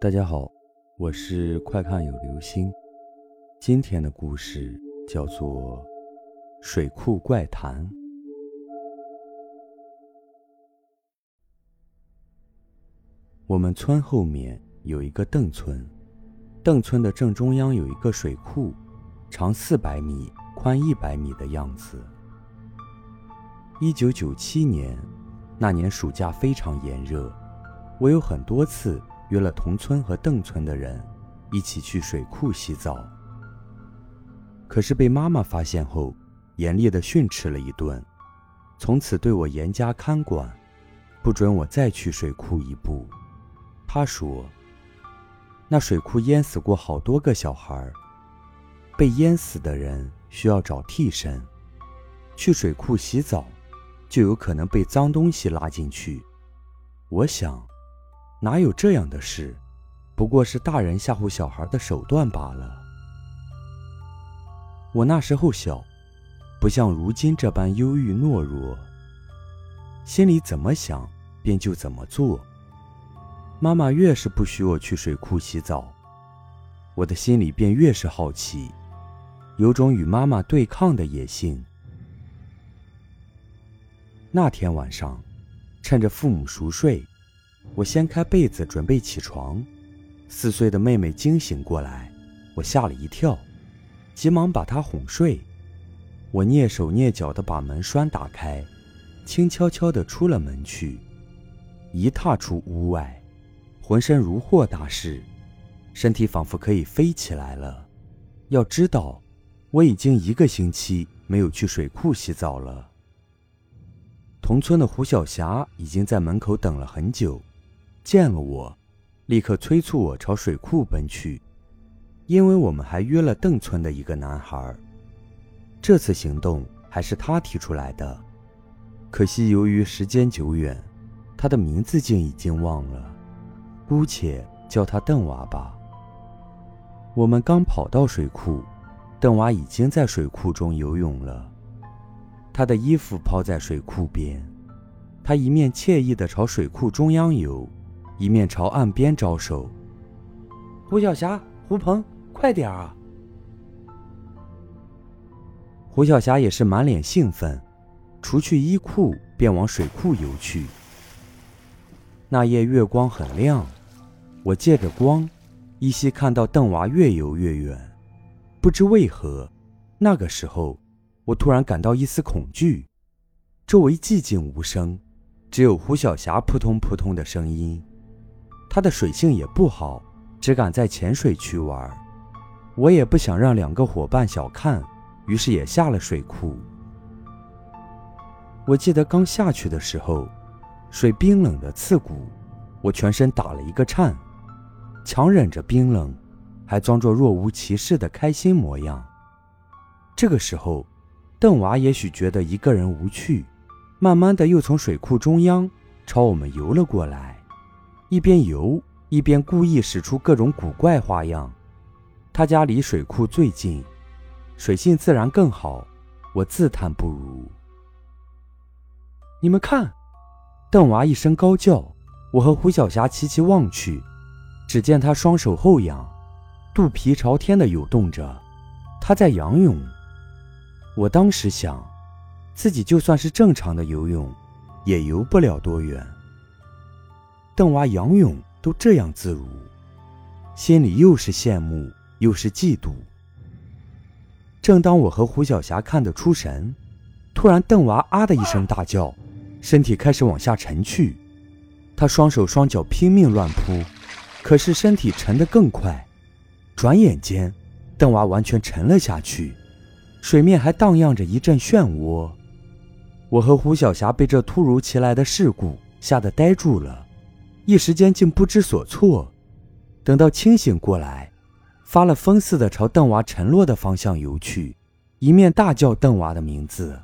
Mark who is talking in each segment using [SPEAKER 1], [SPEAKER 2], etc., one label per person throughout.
[SPEAKER 1] 大家好，我是快看有流星。今天的故事叫做《水库怪谈》。我们村后面有一个邓村，邓村的正中央有一个水库，长四百米，宽一百米的样子。一九九七年，那年暑假非常炎热，我有很多次。约了同村和邓村的人一起去水库洗澡，可是被妈妈发现后，严厉的训斥了一顿，从此对我严加看管，不准我再去水库一步。他说：“那水库淹死过好多个小孩，被淹死的人需要找替身，去水库洗澡，就有可能被脏东西拉进去。”我想。哪有这样的事？不过是大人吓唬小孩的手段罢了。我那时候小，不像如今这般忧郁懦弱，心里怎么想便就怎么做。妈妈越是不许我去水库洗澡，我的心里便越是好奇，有种与妈妈对抗的野性。那天晚上，趁着父母熟睡。我掀开被子准备起床，四岁的妹妹惊醒过来，我吓了一跳，急忙把她哄睡。我蹑手蹑脚地把门栓打开，轻悄悄地出了门去。一踏出屋外，浑身如获大释，身体仿佛可以飞起来了。要知道，我已经一个星期没有去水库洗澡了。同村的胡小霞已经在门口等了很久。见了我，立刻催促我朝水库奔去，因为我们还约了邓村的一个男孩。这次行动还是他提出来的，可惜由于时间久远，他的名字竟已经忘了，姑且叫他邓娃吧。我们刚跑到水库，邓娃已经在水库中游泳了，他的衣服抛在水库边，他一面惬意地朝水库中央游。一面朝岸边招手：“胡小霞、胡鹏，快点啊！”胡小霞也是满脸兴奋，除去衣裤便往水库游去。那夜月光很亮，我借着光，依稀看到邓娃越游越远。不知为何，那个时候我突然感到一丝恐惧。周围寂静无声，只有胡小霞扑通扑通的声音。他的水性也不好，只敢在浅水区玩。我也不想让两个伙伴小看，于是也下了水库。我记得刚下去的时候，水冰冷的刺骨，我全身打了一个颤，强忍着冰冷，还装作若无其事的开心模样。这个时候，邓娃也许觉得一个人无趣，慢慢的又从水库中央朝我们游了过来。一边游一边故意使出各种古怪花样。他家离水库最近，水性自然更好。我自叹不如。你们看，邓娃一声高叫，我和胡小霞齐齐望去，只见他双手后仰，肚皮朝天的游动着，他在仰泳。我当时想，自己就算是正常的游泳，也游不了多远。邓娃仰泳都这样自如，心里又是羡慕又是嫉妒。正当我和胡小霞看得出神，突然邓娃啊的一声大叫，身体开始往下沉去。他双手双脚拼命乱扑，可是身体沉得更快。转眼间，邓娃完全沉了下去，水面还荡漾着一阵漩涡。我和胡小霞被这突如其来的事故吓得呆住了。一时间竟不知所措，等到清醒过来，发了疯似的朝邓娃沉落的方向游去，一面大叫邓娃的名字。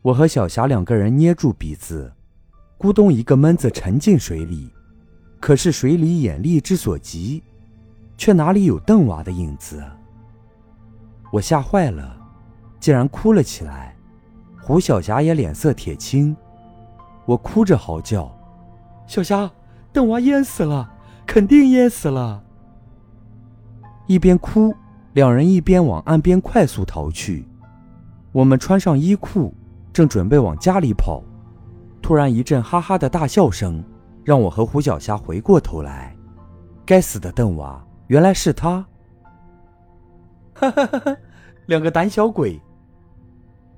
[SPEAKER 1] 我和小霞两个人捏住鼻子，咕咚一个闷子沉进水里。可是水里眼力之所及，却哪里有邓娃的影子？我吓坏了，竟然哭了起来。胡小霞也脸色铁青。我哭着嚎叫：“小霞，邓娃淹死了，肯定淹死了！”一边哭，两人一边往岸边快速逃去。我们穿上衣裤，正准备往家里跑，突然一阵哈哈的大笑声，让我和胡小霞回过头来。该死的邓娃，原来是他！哈哈哈哈，两个胆小鬼！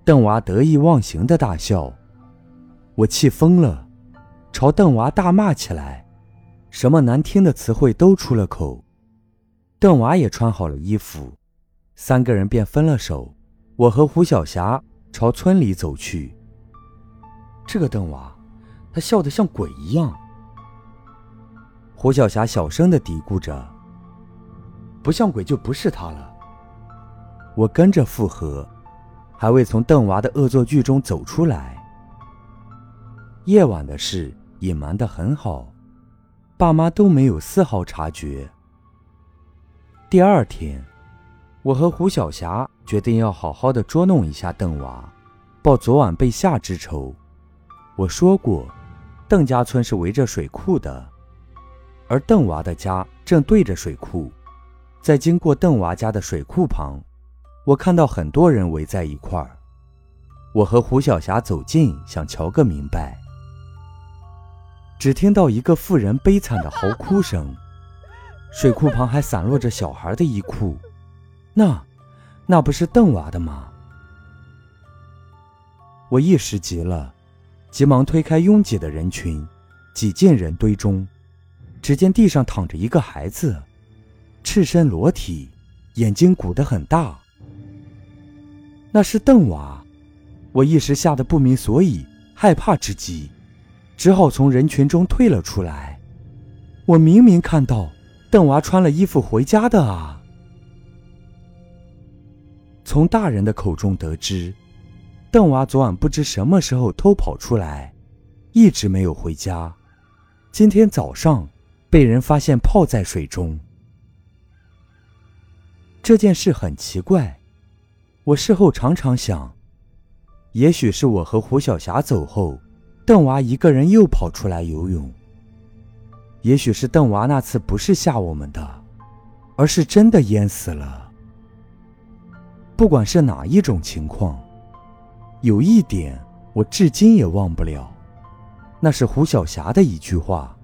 [SPEAKER 1] 邓娃得意忘形的大笑，我气疯了，朝邓娃大骂起来，什么难听的词汇都出了口。邓娃也穿好了衣服，三个人便分了手。我和胡小霞朝村里走去。这个邓娃，他笑得像鬼一样。胡小霞小声的嘀咕着：“不像鬼就不是他了。”我跟着附和，还未从邓娃的恶作剧中走出来。夜晚的事隐瞒得很好，爸妈都没有丝毫察觉。第二天，我和胡小霞决定要好好的捉弄一下邓娃，报昨晚被吓之仇。我说过，邓家村是围着水库的，而邓娃的家正对着水库。在经过邓娃家的水库旁，我看到很多人围在一块儿。我和胡小霞走近，想瞧个明白。只听到一个妇人悲惨的嚎哭声。水库旁还散落着小孩的衣裤，那，那不是邓娃的吗？我一时急了，急忙推开拥挤的人群，挤进人堆中。只见地上躺着一个孩子，赤身裸体，眼睛鼓得很大。那是邓娃，我一时吓得不明所以，害怕之极，只好从人群中退了出来。我明明看到。邓娃穿了衣服回家的啊！从大人的口中得知，邓娃昨晚不知什么时候偷跑出来，一直没有回家。今天早上被人发现泡在水中。这件事很奇怪，我事后常常想，也许是我和胡小霞走后，邓娃一个人又跑出来游泳。也许是邓娃那次不是吓我们的，而是真的淹死了。不管是哪一种情况，有一点我至今也忘不了，那是胡小霞的一句话。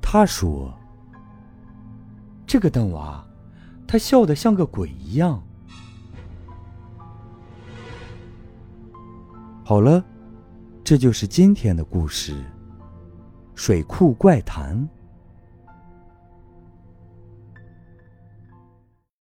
[SPEAKER 1] 她说：“这个邓娃，他笑得像个鬼一样。”好了，这就是今天的故事——水库怪谈。